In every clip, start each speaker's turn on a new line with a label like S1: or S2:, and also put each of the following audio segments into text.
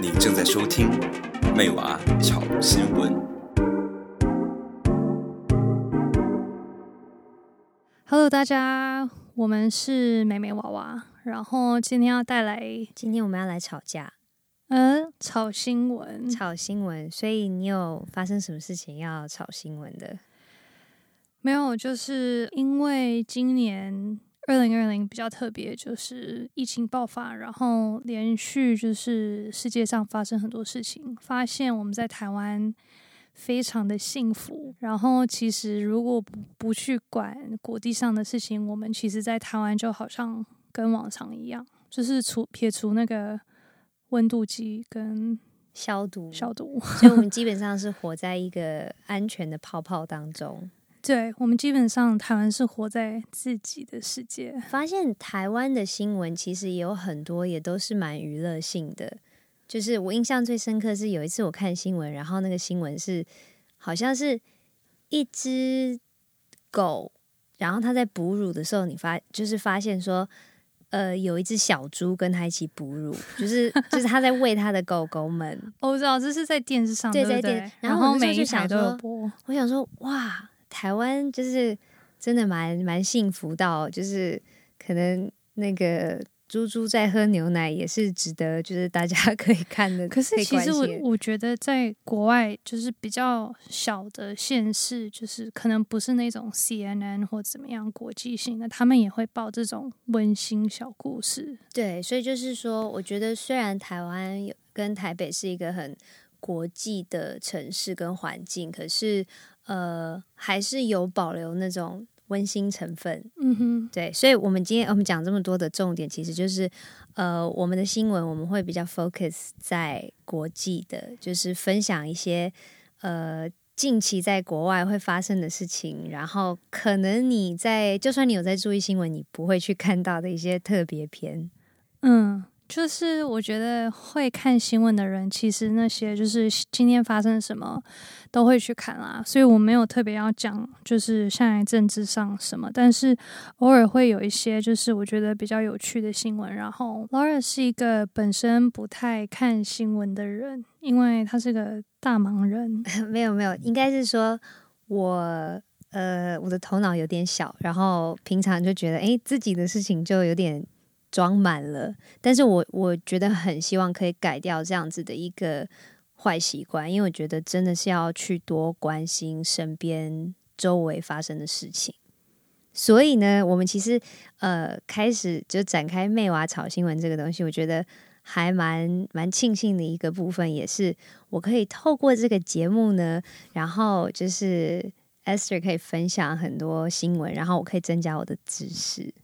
S1: 你正在收听《妹娃炒新闻》。
S2: Hello，大家，我们是美美娃娃，然后今天要带来，
S3: 今天我们要来吵架，
S2: 嗯，炒新闻，
S3: 炒新闻。所以你有发生什么事情要炒新闻的？
S2: 没有，就是因为今年二零二零比较特别，就是疫情爆发，然后连续就是世界上发生很多事情，发现我们在台湾。非常的幸福，然后其实如果不不去管国际上的事情，我们其实，在台湾就好像跟往常一样，就是除撇除那个温度计跟
S3: 消毒
S2: 消毒，
S3: 所以我们基本上是活在一个安全的泡泡当中。
S2: 对，我们基本上台湾是活在自己的世界。
S3: 发现台湾的新闻其实也有很多，也都是蛮娱乐性的。就是我印象最深刻是有一次我看新闻，然后那个新闻是好像是一只狗，然后它在哺乳的时候，你发就是发现说，呃，有一只小猪跟它一起哺乳，就是就是它在喂它的狗狗们。
S2: 我知道这是在电视上，
S3: 对，
S2: 对，对，
S3: 在电，
S2: 然后每一台都有播。
S3: 我想说，哇，台湾就是真的蛮蛮幸福到，就是可能那个。猪猪在喝牛奶也是值得，就是大家 可以看的。
S2: 可是其实我我觉得在国外就是比较小的县市，就是可能不是那种 CNN 或怎么样国际性的，他们也会报这种温馨小故事。
S3: 对，所以就是说，我觉得虽然台湾有跟台北是一个很国际的城市跟环境，可是呃，还是有保留那种。温馨成分，
S2: 嗯哼，
S3: 对，所以，我们今天我们讲这么多的重点，其实就是，呃，我们的新闻我们会比较 focus 在国际的，就是分享一些，呃，近期在国外会发生的事情，然后可能你在，就算你有在注意新闻，你不会去看到的一些特别篇，
S2: 嗯。就是我觉得会看新闻的人，其实那些就是今天发生什么都会去看啦。所以我没有特别要讲，就是现在政治上什么，但是偶尔会有一些就是我觉得比较有趣的新闻。然后 Laura 是一个本身不太看新闻的人，因为他是个大忙人。
S3: 没有没有，应该是说我呃我的头脑有点小，然后平常就觉得诶自己的事情就有点。装满了，但是我我觉得很希望可以改掉这样子的一个坏习惯，因为我觉得真的是要去多关心身边周围发生的事情。所以呢，我们其实呃开始就展开妹娃炒新闻这个东西，我觉得还蛮蛮庆幸的一个部分，也是我可以透过这个节目呢，然后就是 Esther 可以分享很多新闻，然后我可以增加我的知识。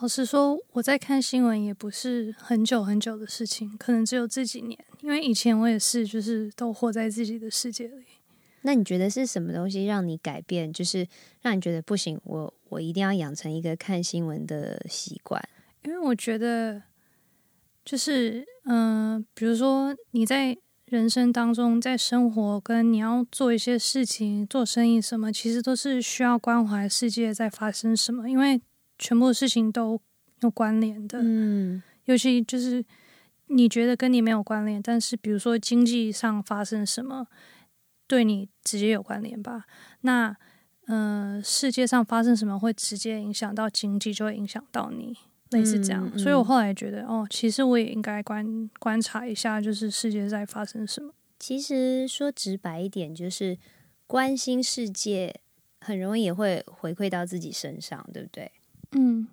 S2: 老实说，我在看新闻也不是很久很久的事情，可能只有这几年。因为以前我也是，就是都活在自己的世界里。
S3: 那你觉得是什么东西让你改变？就是让你觉得不行，我我一定要养成一个看新闻的习惯。
S2: 因为我觉得，就是嗯、呃，比如说你在人生当中，在生活跟你要做一些事情、做生意什么，其实都是需要关怀世界在发生什么，因为。全部的事情都有关联的，
S3: 嗯，
S2: 尤其就是你觉得跟你没有关联，但是比如说经济上发生什么，对你直接有关联吧？那，呃，世界上发生什么会直接影响到经济，就会影响到你，类似这样。
S3: 嗯嗯。
S2: 所以我后来觉得，哦，其实我也应该观观察一下，就是世界在发生什么。
S3: 其实说直白一点，就是关心世界，很容易也会回馈到自己身上，对不对？
S2: 嗯，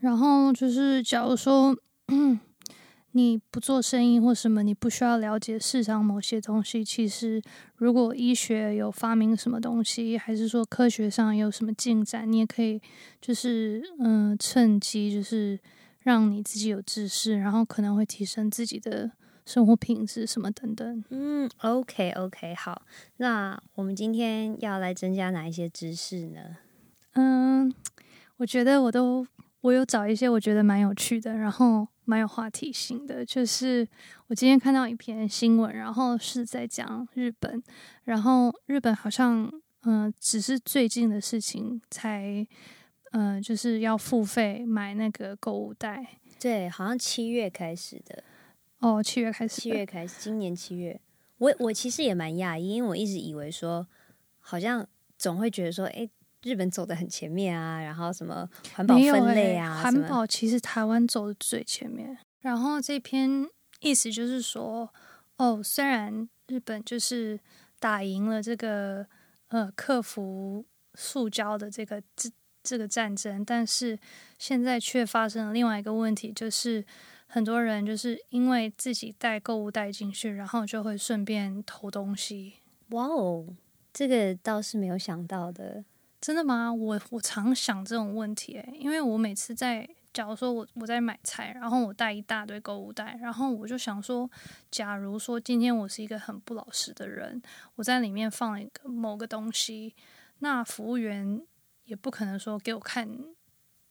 S2: 然后就是，假如说，嗯，你不做生意或什么，你不需要了解市场某些东西。其实，如果医学有发明什么东西，还是说科学上有什么进展，你也可以，就是，嗯、呃，趁机就是让你自己有知识，然后可能会提升自己的生活品质什么等等。
S3: 嗯，OK OK，好，那我们今天要来增加哪一些知识呢？
S2: 嗯。我觉得我都我有找一些我觉得蛮有趣的，然后蛮有话题性的。就是我今天看到一篇新闻，然后是在讲日本，然后日本好像嗯、呃，只是最近的事情才，嗯、呃，就是要付费买那个购物袋。
S3: 对，好像七月开始的。
S2: 哦，七月开始，
S3: 七月开始，今年七月。我我其实也蛮讶异，因为我一直以为说，好像总会觉得说，哎，日本走的很前面啊，然后什么环保分类啊，
S2: 环保其实台湾走的最前面。然后这篇意思就是说，哦，虽然日本就是打赢了这个呃克服塑胶的这个这这个战争，但是现在却发生了另外一个问题，就是。很多人就是因为自己带购物袋进去，然后就会顺便偷东西。
S3: 哇哦，这个倒是没有想到的。
S2: 真的吗？我我常想这种问题，诶，因为我每次在，假如说我我在买菜，然后我带一大堆购物袋，然后我就想说，假如说今天我是一个很不老实的人，我在里面放了一个某个东西，那服务员也不可能说给我看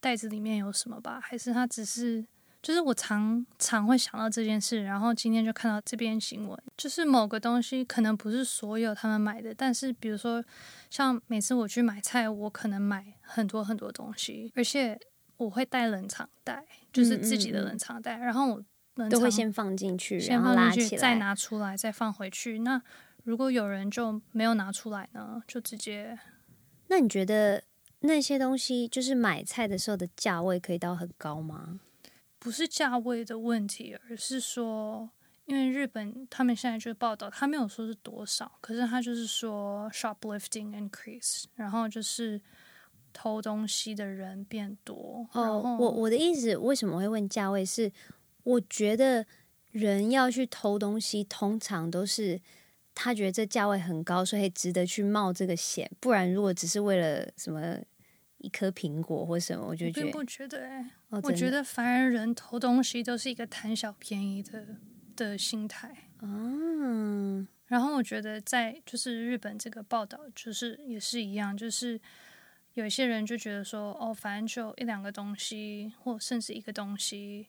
S2: 袋子里面有什么吧？还是他只是？就是我常常会想到这件事，然后今天就看到这篇新闻，就是某个东西可能不是所有他们买的，但是比如说像每次我去买菜，我可能买很多很多东西，而且我会带冷藏袋，就是自己的冷藏袋，嗯嗯嗯，然后我
S3: 都会先放进去，
S2: 先放进去，再拿出来，再放回去。那如果有人就没有拿出来呢，就直接……
S3: 那你觉得那些东西就是买菜的时候的价位可以到很高吗？
S2: 不是价位的问题，而是说，因为日本他们现在就报道，他没有说是多少，可是他就是说 shoplifting increase，然后就是偷东西的人变多。
S3: 哦，我我的意思为什么会问价位是，我觉得人要去偷东西，通常都是他觉得这价位很高，所以值得去冒这个险，不然如果只是为了什么。一颗苹果或什么，我就觉得，
S2: 并不觉得哎、欸哦，我觉得反而人偷东西都是一个贪小便宜的的心态。
S3: 嗯，
S2: 然后我觉得在就是日本这个报道，就是也是一样，就是有一些人就觉得说，哦，反正就一两个东西，或甚至一个东西，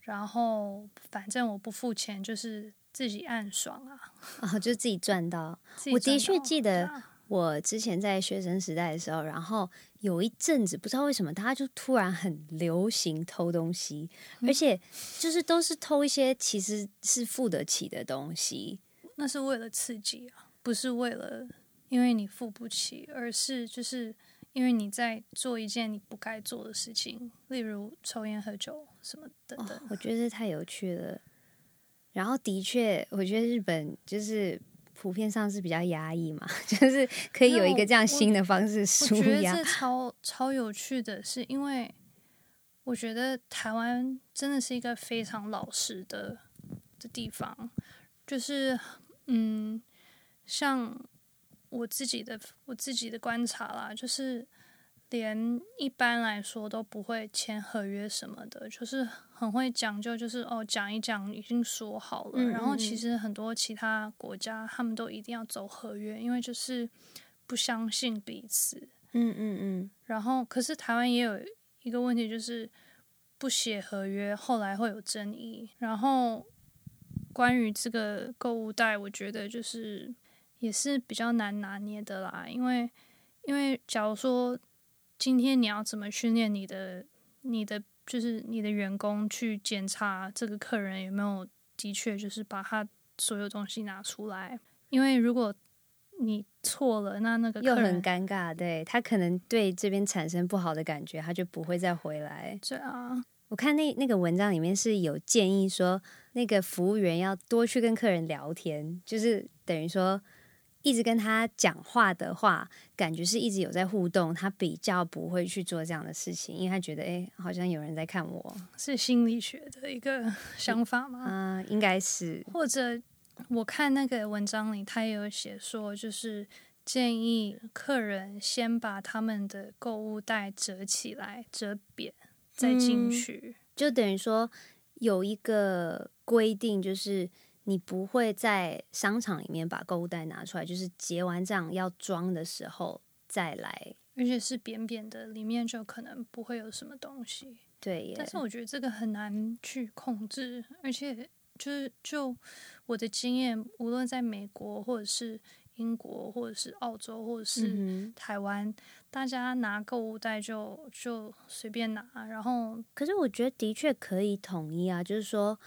S2: 然后反正我不付钱，就是自己暗爽啊，
S3: 啊、哦，就自己赚到。我的确记得。我之前在学生时代的时候，然后有一阵子不知道为什么，大家就突然很流行偷东西，而且就是都是偷一些其实是付得起的东西。
S2: 那是为了刺激啊，不是为了因为你付不起，而是就是因为你在做一件你不该做的事情，例如抽烟喝酒什么等等。哦，
S3: 我觉得这太有趣了。然后的确，我觉得日本就是。普遍上是比较压抑嘛，就是可以有一个这样新的方式舒压。我觉得
S2: 这超超有趣的是，因为我觉得台湾真的是一个非常老实的的地方，就是嗯，像我自己的我自己的观察啦，就是。连一般来说都不会签合约什么的，就是很会讲究，就是哦讲一讲已经说好了。嗯嗯嗯。然后其实很多其他国家他们都一定要走合约，因为就是不相信彼此。
S3: 嗯嗯嗯。
S2: 然后可是台湾也有一个问题，就是不写合约，后来会有争议。然后关于这个购物袋，我觉得就是也是比较难拿捏的啦，因为因为假如说。今天你要怎么训练你的、你的就是你的员工去检查这个客人有没有的确就是把他所有东西拿出来？因为如果你错了，那那个客人
S3: 又很尴尬，对，他可能对这边产生不好的感觉，他就不会再回来。
S2: 对啊，
S3: 我看那那个文章里面是有建议说，那个服务员要多去跟客人聊天，就是等于说。一直跟他讲话的话，感觉是一直有在互动，他比较不会去做这样的事情，因为他觉得，哎，好像有人在看我，
S2: 是心理学的一个 想法吗？
S3: 嗯，呃，应该是。
S2: 或者我看那个文章里，他也有写说，就是建议客人先把他们的购物袋折起来，折扁再进去，
S3: 嗯，就等于说有一个规定，就是。你不会在商场里面把购物袋拿出来，就是结完账要装的时候再来，
S2: 而且是扁扁的，里面就可能不会有什么东西。
S3: 对，
S2: 但是我觉得这个很难去控制，而且就是就我的经验，无论在美国或者是英国或者是澳洲或者是台湾，嗯、大家拿购物袋就就随便拿，然后
S3: 可是我觉得的确可以统一啊，就是说，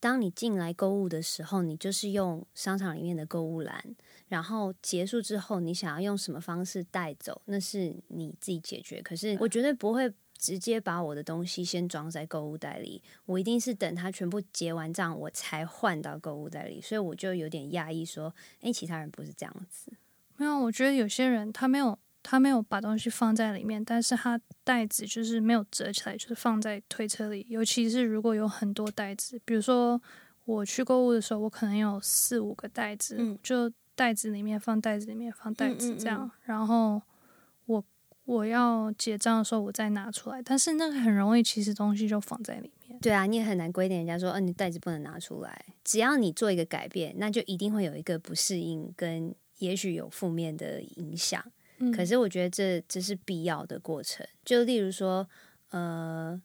S3: 当你进来购物的时候，你就是用商场里面的购物篮，然后结束之后，你想要用什么方式带走，那是你自己解决。可是我绝对不会。直接把我的东西先装在购物袋里，我一定是等他全部结完账，我才换到购物袋里。所以我就有点讶异，说：“诶，其他人不是这样子？”
S2: 没有，我觉得有些人他没有他没有把东西放在里面，但是他袋子就是没有折起来，就是放在推车里。尤其是如果有很多袋子，比如说我去购物的时候，我可能有四五个袋子，嗯、就袋子里面放袋子里面放袋子这样，嗯嗯嗯，然后我。我要结账的时候，我再拿出来，但是那个很容易，其实东西就放在里面。
S3: 对啊，你也很难规定人家说，嗯、呃，你袋子不能拿出来。只要你做一个改变，那就一定会有一个不适应，跟也许有负面的影响。嗯、可是我觉得这这是必要的过程。就例如说，呃，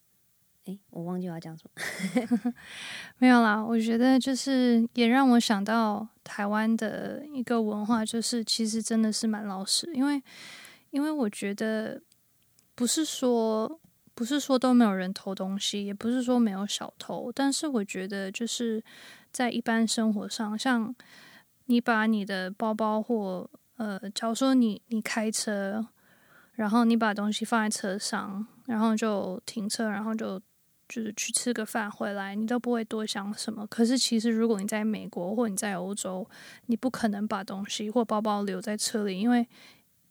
S3: 诶，我忘记我要讲什么，
S2: 没有啦。我觉得就是也让我想到台湾的一个文化，就是其实真的是蛮老实，因为。因为我觉得不是说不是说都没有人偷东西，也不是说没有小偷，但是我觉得就是在一般生活上，像你把你的包包或呃，假如说你你开车，然后你把东西放在车上，然后就停车，然后就就是去吃个饭回来，你都不会多想什么。可是其实如果你在美国或你在欧洲，你不可能把东西或包包留在车里，因为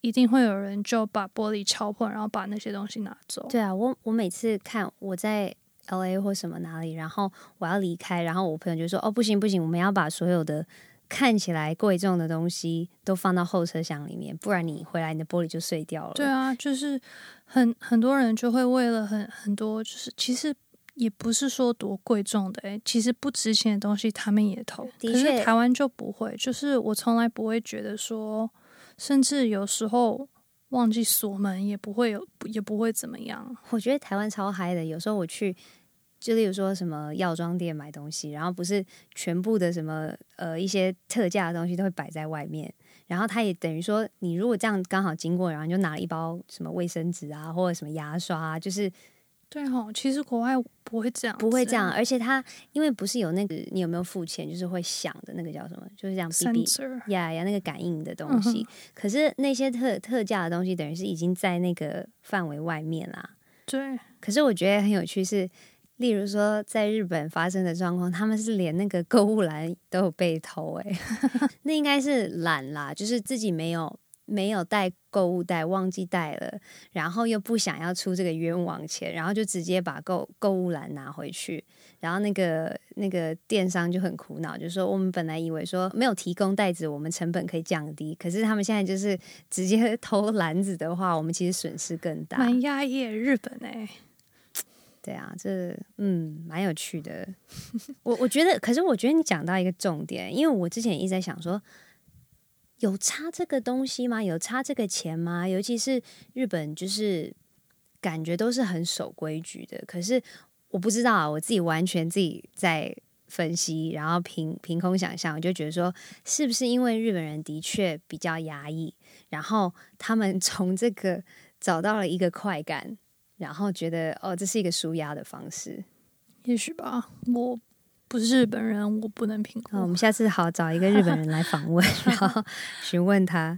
S2: 一定会有人就把玻璃敲破，然后把那些东西拿走。
S3: 对啊，我我每次看我在 LA 或什么哪里，然后我要离开，然后我朋友就说：“哦，不行不行，我们要把所有的看起来贵重的东西都放到后车厢里面，不然你回来你的玻璃就碎掉了。”
S2: 对啊，就是很很多人就会为了很很多，就是其实也不是说多贵重的，诶，其实不值钱的东西他们也偷。可是台湾就不会，就是我从来不会觉得说。甚至有时候忘记锁门也不会有，也不会怎么样。
S3: 我觉得台湾超嗨的，有时候我去，就例如说什么药妆店买东西，然后不是全部的什么呃一些特价的东西都会摆在外面，然后他也等于说，你如果这样刚好经过，然后你就拿了一包什么卫生纸啊，或者什么牙刷啊，就是。
S2: 对哦，其实国外不会这样，
S3: 不会这样，而且它因为不是有那个你有没有付钱，就是会响的那个叫什么，就是这样哔哔呀呀那个感应的东西。嗯、可是那些特特价的东西，等于是已经在那个范围外面啦。
S2: 对。
S3: 可是我觉得很有趣是，例如说在日本发生的状况，他们是连那个购物篮都有被偷哎、那应该是懒啦，就是自己没有。没有带购物袋，忘记带了，然后又不想要出这个冤枉钱，然后就直接把购购物篮拿回去，然后那个那个电商就很苦恼，就说我们本来以为说没有提供袋子，我们成本可以降低，可是他们现在就是直接 偷篮子的话，我们其实损失更大。
S2: 蛮压抑，日本哎、
S3: 对啊，这嗯蛮有趣的。我我觉得，可是我觉得你讲到一个重点，因为我之前一直在想说。有差这个东西吗？有差这个钱吗？尤其是日本，就是感觉都是很守规矩的。可是我不知道啊，我自己完全自己在分析，然后凭凭空想象，我就觉得说，是不是因为日本人的确比较压抑，然后他们从这个找到了一个快感，然后觉得哦，这是一个舒压的方式，
S2: 也许吧，我。不是日本人，我不能评估。
S3: 我们下次好找一个日本人来访问，然后询问他。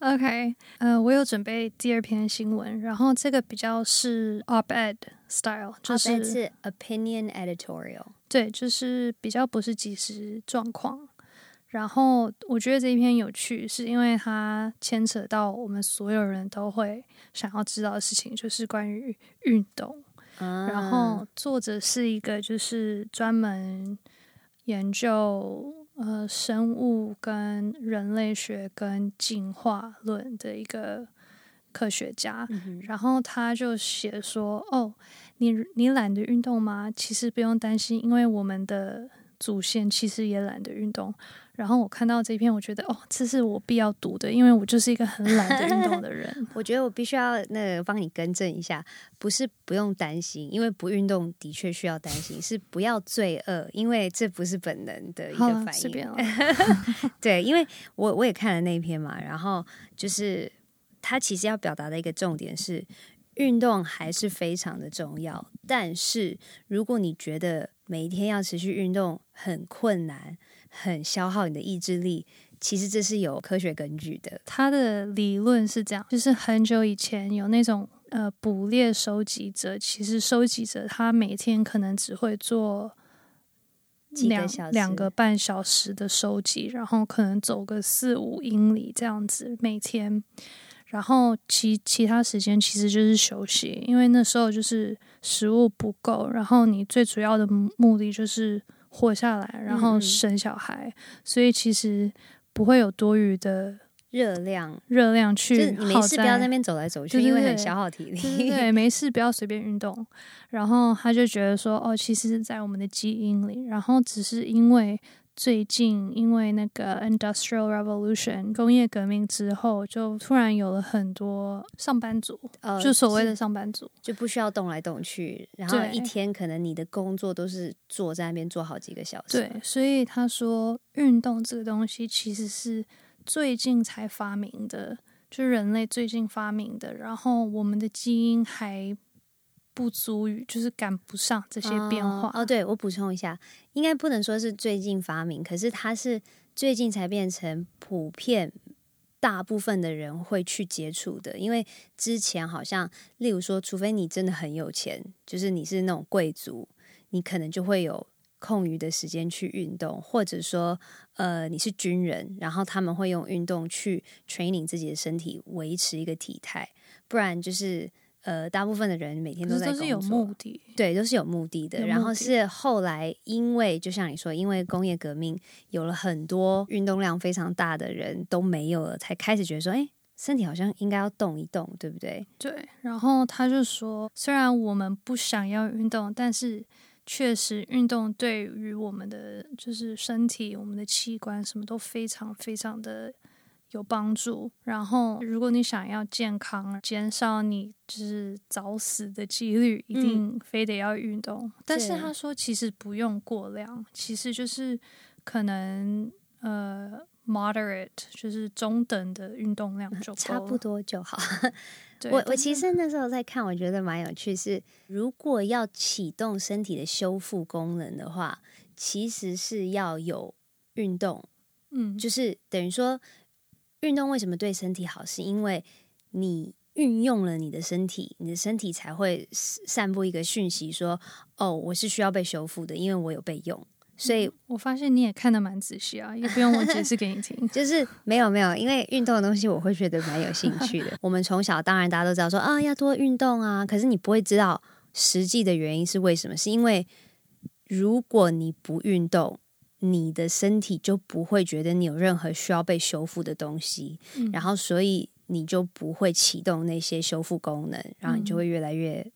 S2: OK，呃，我有准备第二篇新闻，然后这个比较是 op-ed style，就是
S3: 是 opinion editorial。
S2: 对，就是比较不是即时状况。然后我觉得这一篇有趣，是因为它牵扯到我们所有人都会想要知道的事情，就是关于运动。然后作者是一个就是专门研究呃生物跟人类学跟进化论的一个科学家，嗯、然后他就写说：“哦，你你懒得运动吗？其实不用担心，因为我们的祖先其实也懒得运动。”然后我看到这篇，我觉得哦，这是我必要读的，因为我就是一个很懒得运动的人。
S3: 我觉得我必须要那个帮你更正一下，不是不用担心，因为不运动的确需要担心，是不要罪恶，因为这不是本能的一个反应。对，因为我我也看了那一篇嘛，然后就是他其实要表达的一个重点是，运动还是非常的重要，但是如果你觉得每一天要持续运动很困难，很消耗你的意志力，其实这是有科学根据的。
S2: 他的理论是这样，就是很久以前有那种呃捕猎收集者，其实收集者他每天可能只会做两两个半小时的收集，然后可能走个四五英里这样子每天，然后其其他时间其实就是休息，因为那时候就是食物不够，然后你最主要的目的就是。活下来，然后生小孩，嗯、所以其实不会有多余的
S3: 热量，
S2: 热量去。
S3: 就是你没事不要在那边走来走去，因为很消耗体力。
S2: 对，没事不要随便运动。然后他就觉得说，哦，其实是在我们的基因里，然后只是因为。最近因为那个 Industrial Revolution 工业革命之后，就突然有了很多上班族，呃，就所谓的上班族，
S3: 就不需要动来动去，然后一天可能你的工作都是坐在那边做好几个小时。
S2: 对，所以他说运动这个东西其实是最近才发明的，就人类最近发明的，然后我们的基因还。不足于，就是赶不上这些变化。
S3: 哦，哦对，我补充一下，应该不能说是最近发明，可是它是最近才变成普遍，大部分的人会去接触的。因为之前好像，例如说，除非你真的很有钱，就是你是那种贵族，你可能就会有空余的时间去运动，或者说，呃，你是军人，然后他们会用运动去 training 自己的身体，维持一个体态，不然就是。呃，大部分的人每天都在工作，
S2: 都是有目的，
S3: 对，都是有目的的。的然后是后来，因为就像你说，因为工业革命有了很多运动量非常大的人都没有了，才开始觉得说，哎，身体好像应该要动一动，对不对？
S2: 对。然后他就说，虽然我们不想要运动，但是确实运动对于我们的就是身体、我们的器官什么都非常非常的。有帮助。然后，如果你想要健康，减少你就是早死的几率，一定非得要运动。嗯、但是他说，其实不用过量，其实就是可能呃，moderate，就是中等的运动量就
S3: 差不多就好。我我其实那时候在看，我觉得蛮有趣是。是如果要启动身体的修复功能的话，其实是要有运动。嗯，就是等于说。运动为什么对身体好？是因为你运用了你的身体，你的身体才会散布一个讯息，说：“哦，我是需要被修复的，因为我有被用。”所以，
S2: 我发现你也看得蛮仔细啊，也不用我解释给你听。
S3: 就是没有没有，因为运动的东西我会觉得蛮有兴趣的。我们从小当然大家都知道说啊，要多运动啊，可是你不会知道实际的原因是为什么？是因为如果你不运动。你的身体就不会觉得你有任何需要被修复的东西，嗯、然后所以你就不会启动那些修复功能，然后你就会越来越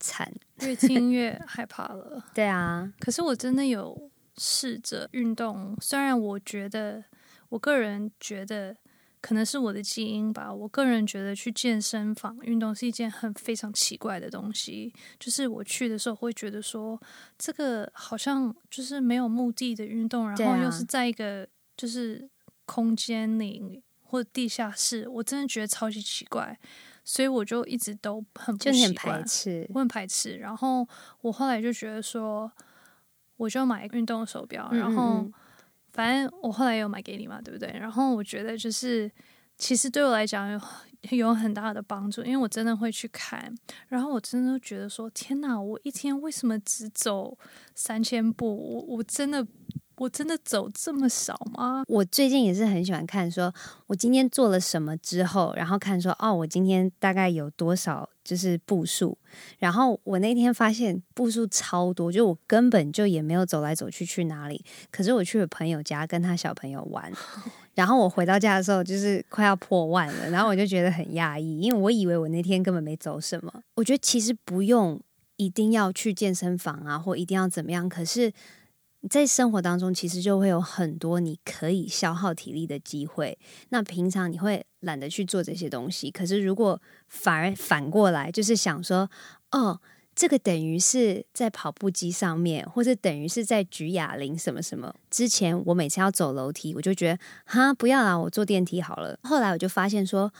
S3: 惨，
S2: 越听 越害怕了。
S3: 对啊，
S2: 可是我真的有试着运动，虽然我觉得，我个人觉得。可能是我的基因吧。我个人觉得去健身房运动是一件很非常奇怪的东西。就是我去的时候会觉得说，这个好像就是没有目的的运动，然后又是在一个就是空间里或者地下室，我真的觉得超级奇怪。所以我就一直都很不排斥，我很排斥。然后我后来就觉得说，我就买运动手表，然后。反正我后来有买给你嘛，对不对？然后我觉得就是，其实对我来讲有 有很大的帮助，因为我真的会去看，然后我真的觉得说，天哪，我一天为什么只走三千步？我我真的。我真的走这么少吗？
S3: 我最近也是很喜欢看，说我今天做了什么之后，然后看说，哦，我今天大概有多少就是步数，然后我那天发现步数超多，就我根本就也没有走来走去去哪里，可是我去了朋友家跟他小朋友玩，然后我回到家的时候就是快要破万了，然后我就觉得很讶异，因为我以为我那天根本没走什么。我觉得其实不用一定要去健身房啊，或一定要怎么样，可是。在生活当中，其实就会有很多你可以消耗体力的机会。那平常你会懒得去做这些东西，可是如果反而反过来，就是想说，哦，这个等于是在跑步机上面，或者等于是在举哑铃什么什么。之前我每次要走楼梯，我就觉得，哈，不要啦，我坐电梯好了。后来我就发现说。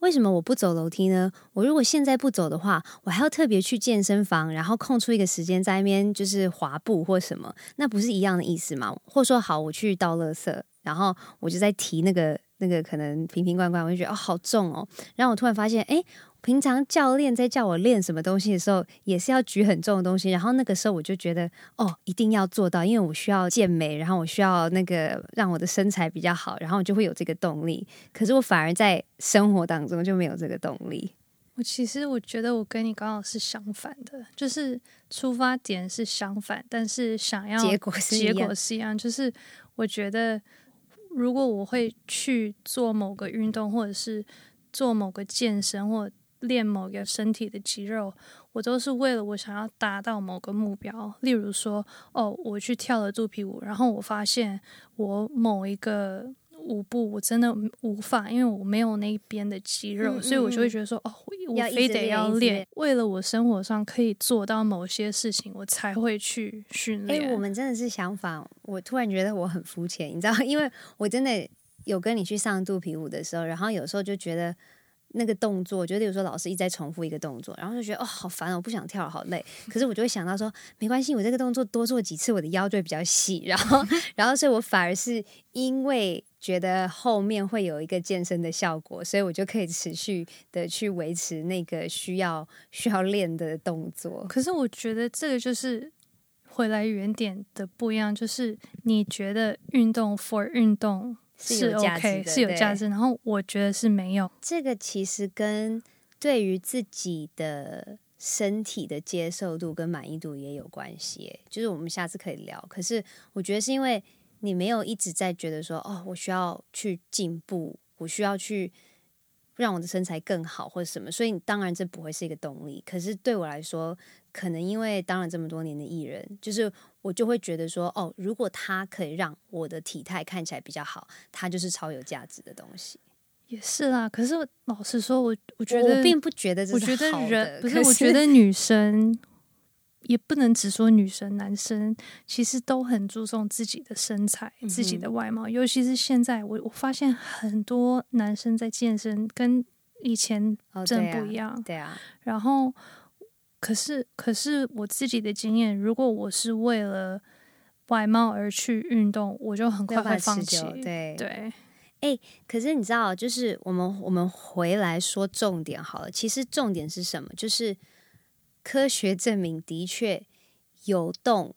S3: 为什么我不走楼梯呢？我如果现在不走的话，我还要特别去健身房，然后空出一个时间在那边就是滑步或什么，那不是一样的意思吗？或说好，我去倒垃圾，然后我就在提那个那个可能瓶瓶罐罐，我就觉得哦好重哦，然后我突然发现哎。诶平常教练在叫我练什么东西的时候，也是要举很重的东西。然后那个时候我就觉得，哦，一定要做到，因为我需要健美，然后我需要那个让我的身材比较好，然后我就会有这个动力。可是我反而在生活当中就没有这个动力。
S2: 我其实我觉得我跟你刚好是相反的，就是出发点是相反，但是想要
S3: 结果
S2: 结果是一样。就是我觉得，如果我会去做某个运动，或者是做某个健身，或练某个身体的肌肉，我都是为了我想要达到某个目标。例如说，哦，我去跳了肚皮舞，然后我发现我某一个舞步我真的无法，因为我没有那一边的肌肉，嗯嗯，所以我就会觉得说，哦，我非得要练，为了我生活上可以做到某些事情，我才会去训练。
S3: 欸，我们真的是想法。我突然觉得我很肤浅，你知道，因为我真的有跟你去上肚皮舞的时候，然后有时候就觉得。那个动作，我觉得有时候老师一直在重复一个动作，然后就觉得哦，好烦哦，我不想跳了，好累。可是我就会想到说，没关系，我这个动作多做几次，我的腰就会比较细。然后，然后，所以我反而是因为觉得后面会有一个健身的效果，所以我就可以持续的去维持那个需要需要练的动作。
S2: 可是我觉得这个就是回来原点的不一样，就是你觉得运动 for 运动。是 OK，是有价值。然后我觉得是没有。
S3: 这个其实跟对于自己的身体的接受度跟满意度也有关系。就是我们下次可以聊。可是我觉得是因为你没有一直在觉得说，哦，我需要去进步，我需要去让我的身材更好或者什么。所以当然这不会是一个动力。可是对我来说，可能因为当了这么多年的艺人，就是。我就会觉得说，哦，如果他可以让我的体态看起来比较好，他就是超有价值的东西。
S2: 也是啦，可是老实说，我我觉得
S3: 我并不觉得这是好的。
S2: 我觉得人不是，我觉得女生也不能只说女生，男生其实都很注重自己的身材、嗯、自己的外貌。尤其是现在，我我发现很多男生在健身，跟以前真不一样。
S3: 哦、对啊，对啊，
S2: 然后。可是，可是我自己的经验，如果我是为了外貌而去运动，我就很快会放弃。
S3: 对
S2: 对，
S3: 哎、欸，可是你知道，就是我们我们回来说重点好了。其实重点是什么？就是科学证明，的确有动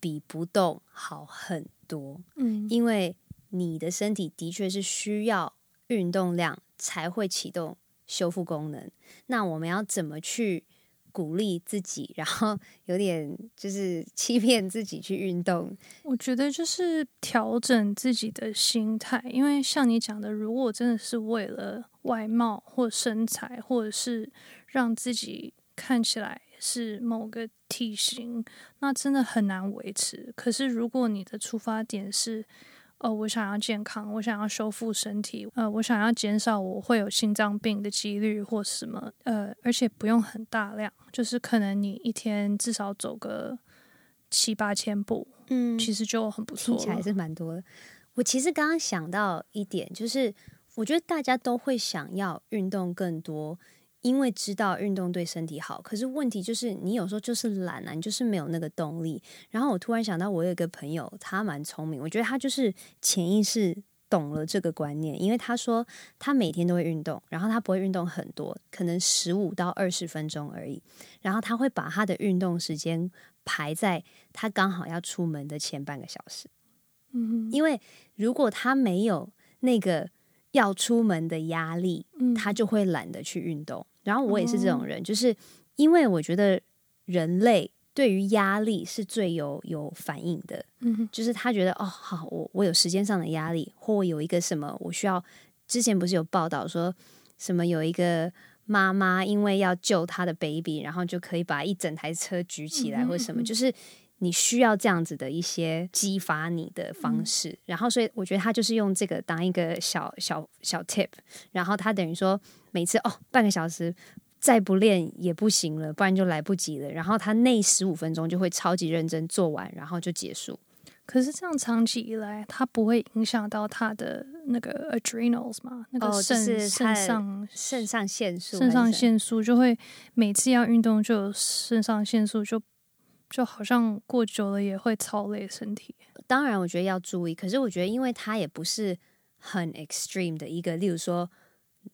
S3: 比不动好很多。嗯，因为你的身体的确是需要运动量才会启动修复功能。那我们要怎么去？鼓励自己，然后 有点就是欺骗自己去运动。
S2: 我觉得就是调整自己的心态，因为像你讲的，如果真的是为了外貌或身材，或者是让自己看起来是某个体型，那真的很难维持。可是如果你的出发点是，哦，我想要健康，我想要修复身体，呃，我想要减少我会有心脏病的几率或什么，呃，而且不用很大量，就是可能你一天至少走个七八千步，嗯，其实就很不错，
S3: 听起来是蛮多的。我其实刚刚想到一点，就是我觉得大家都会想要运动更多。因为知道运动对身体好，可是问题就是你有时候就是懒啊，你就是没有那个动力。然后我突然想到，我有一个朋友，他蛮聪明，我觉得他就是潜意识懂了这个观念。因为他说他每天都会运动，然后他不会运动很多，可能十五到二十分钟而已。然后他会把他的运动时间排在他刚好要出门的前半个小时。嗯，因为如果他没有那个要出门的压力，他就会懒得去运动。然后我也是这种人，嗯、就是因为我觉得人类对于压力是最有有反应的，嗯，就是他觉得哦，好，我我有时间上的压力，或我有一个什么我需要。之前不是有报道说什么有一个妈妈因为要救她的 baby，然后就可以把一整台车举起来，或什么，嗯、就是你需要这样子的一些激发你的方式。嗯、然后，所以我觉得他就是用这个当一个小小小 tip，然后他等于说每次哦半个小时再不练也不行了，不然就来不及了。然后他那十五分钟就会超级认真做完，然后就结束。
S2: 可是这样长期以来，他不会影响到他的那个 adrenals 吗？那个肾肾上
S3: 肾上腺素，
S2: 肾上腺素就会每次要运动就有肾上腺素，就就好像过久了也会操累身体。
S3: 当然，我觉得要注意。可是我觉得，因为它也不是很 extreme 的一个，例如说，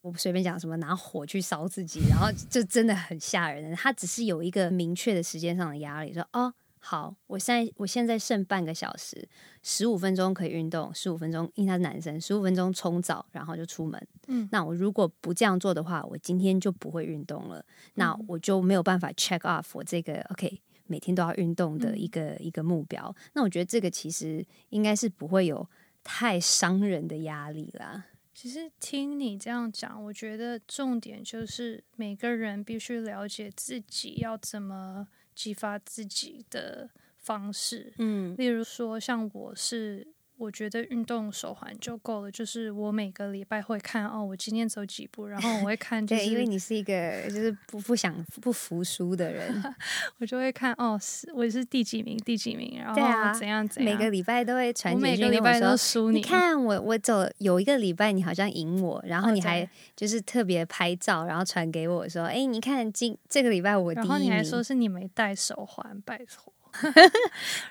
S3: 我随便讲什么拿火去烧自己，然后 就真的很吓人。它只是有一个明确的时间上的压力，说哦。好，我现在我现在剩半个小时，十五分钟可以运动，十五分钟，因为他是男生，十五分钟冲澡，然后就出门。嗯，那我如果不这样做的话，我今天就不会运动了，嗯、那我就没有办法 check off 我这个 OK 每天都要运动的一个、嗯、一个目标。那我觉得这个其实应该是不会有太伤人的压力啦。
S2: 其实听你这样讲，我觉得重点就是每个人必须了解自己要怎么。激发自己的方式，嗯，例如说，像我是，我觉得运动手环就够了，就是我每个礼拜会看哦，我今天走几步，然后我会看，就是，
S3: 对，因为你是一个就是不不想不服输的人，
S2: 我就会看哦，是我是第几名，第几名，然后怎样怎样，啊、
S3: 每个礼拜都会传，
S2: 每个礼拜都输你，
S3: 你看。我我走有一个礼拜你好像赢我，然后你还。就是特别拍照，然后传给我说，哎、欸，你看今这个礼拜我第一名，然后
S2: 你还说是你没戴手环，拜托。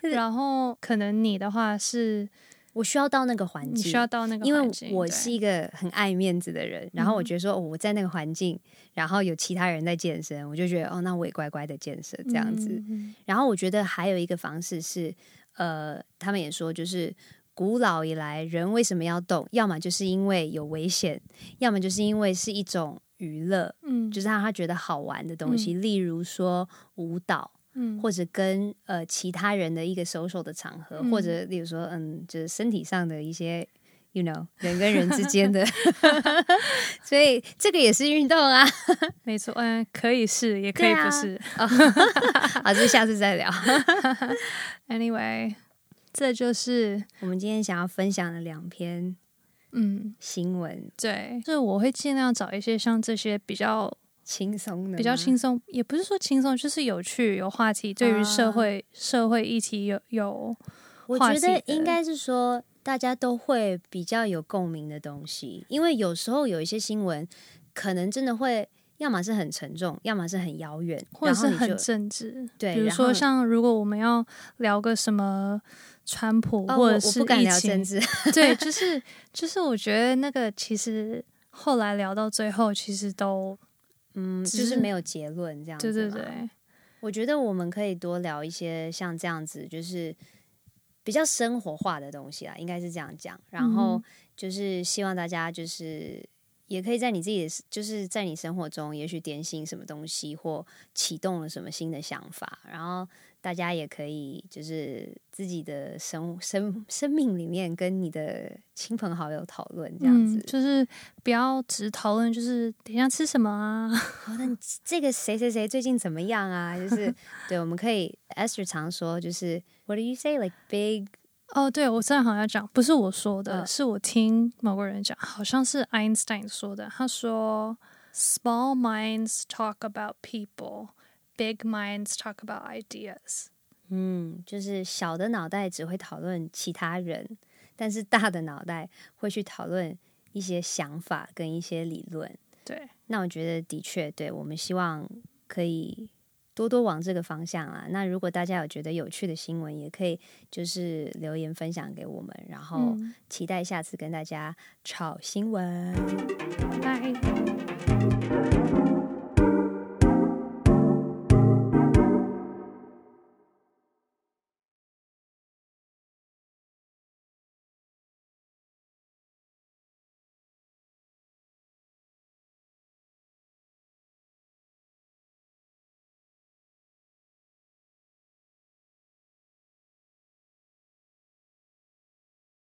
S2: 然后可能你的话是，
S3: 我需要到那个环境，
S2: 你需要到那个环境，
S3: 因为我是一个很爱面子的人。然后我觉得说，哦，我在那个环境，然后有其他人在健身，我就觉得哦，那我也乖乖的健身这样子。然后我觉得还有一个方式是，呃，他们也说，就是古老以来人为什么要动？要么就是因为有危险，要么就是因为是一种娱乐，嗯，就是让他觉得好玩的东西，例如说舞蹈。嗯，或者跟呃其他人的一个 social 的场合，嗯、或者例如说，嗯，就是身体上的一些，you know，人跟人之间的，所以这个也是运动啊，
S2: 没错，嗯，可以是，也可以不是，
S3: 啊、好，这下次再聊。
S2: Anyway，这就是
S3: 我们今天想要分享的两篇，嗯，新闻。
S2: 对，就是我会尽量找一些像这些比较。
S3: 轻松的，
S2: 比较轻松，也不是说轻松，就是有趣、有话题，对于社会、uh, 社会议题有有，
S3: 我觉得应该是说大家都会比较有共鸣的东西，因为有时候有一些新闻可能真的会，要么是很沉重，要么是很遥远，
S2: 或者是很政治。
S3: 对，
S2: 比如说像如果我们要聊个什么川普，或者是不敢聊政治。对，就 是就是，我觉得那个其实后来聊到最后，其实都。
S3: 嗯，就是没有结论这样子。
S2: 对对对，
S3: 我觉得我们可以多聊一些像这样子，就是比较生活化的东西啦，应该是这样讲。然后就是希望大家就是也可以在你自己的，就是在你生活中，也许点醒什么东西，或启动了什么新的想法，然后。大家也可以就是自己的生生生命里面跟你的亲朋好友讨论这样子，嗯，
S2: 就是不要只讨论，就是等一下吃什么啊？
S3: 哦，那这个谁谁谁最近怎么样啊？就是 对，我们可以 Esther 常说，就是 What do you say like big？
S2: 哦，对，我正好要讲，不是我说的，哦，是我听某个人讲，好像是 Einstein 说的，他说 Small minds talk about people。Big minds talk about ideas。
S3: 嗯，就是小的脑袋只会讨论其他人，但是大的脑袋会去讨论一些想法跟一些理论。
S2: 对，
S3: 那我觉得的确，对，我们希望可以多多往这个方向啊。那如果大家有觉得有趣的新闻，也可以就是留言分享给我们，然后期待下次跟大家炒新闻。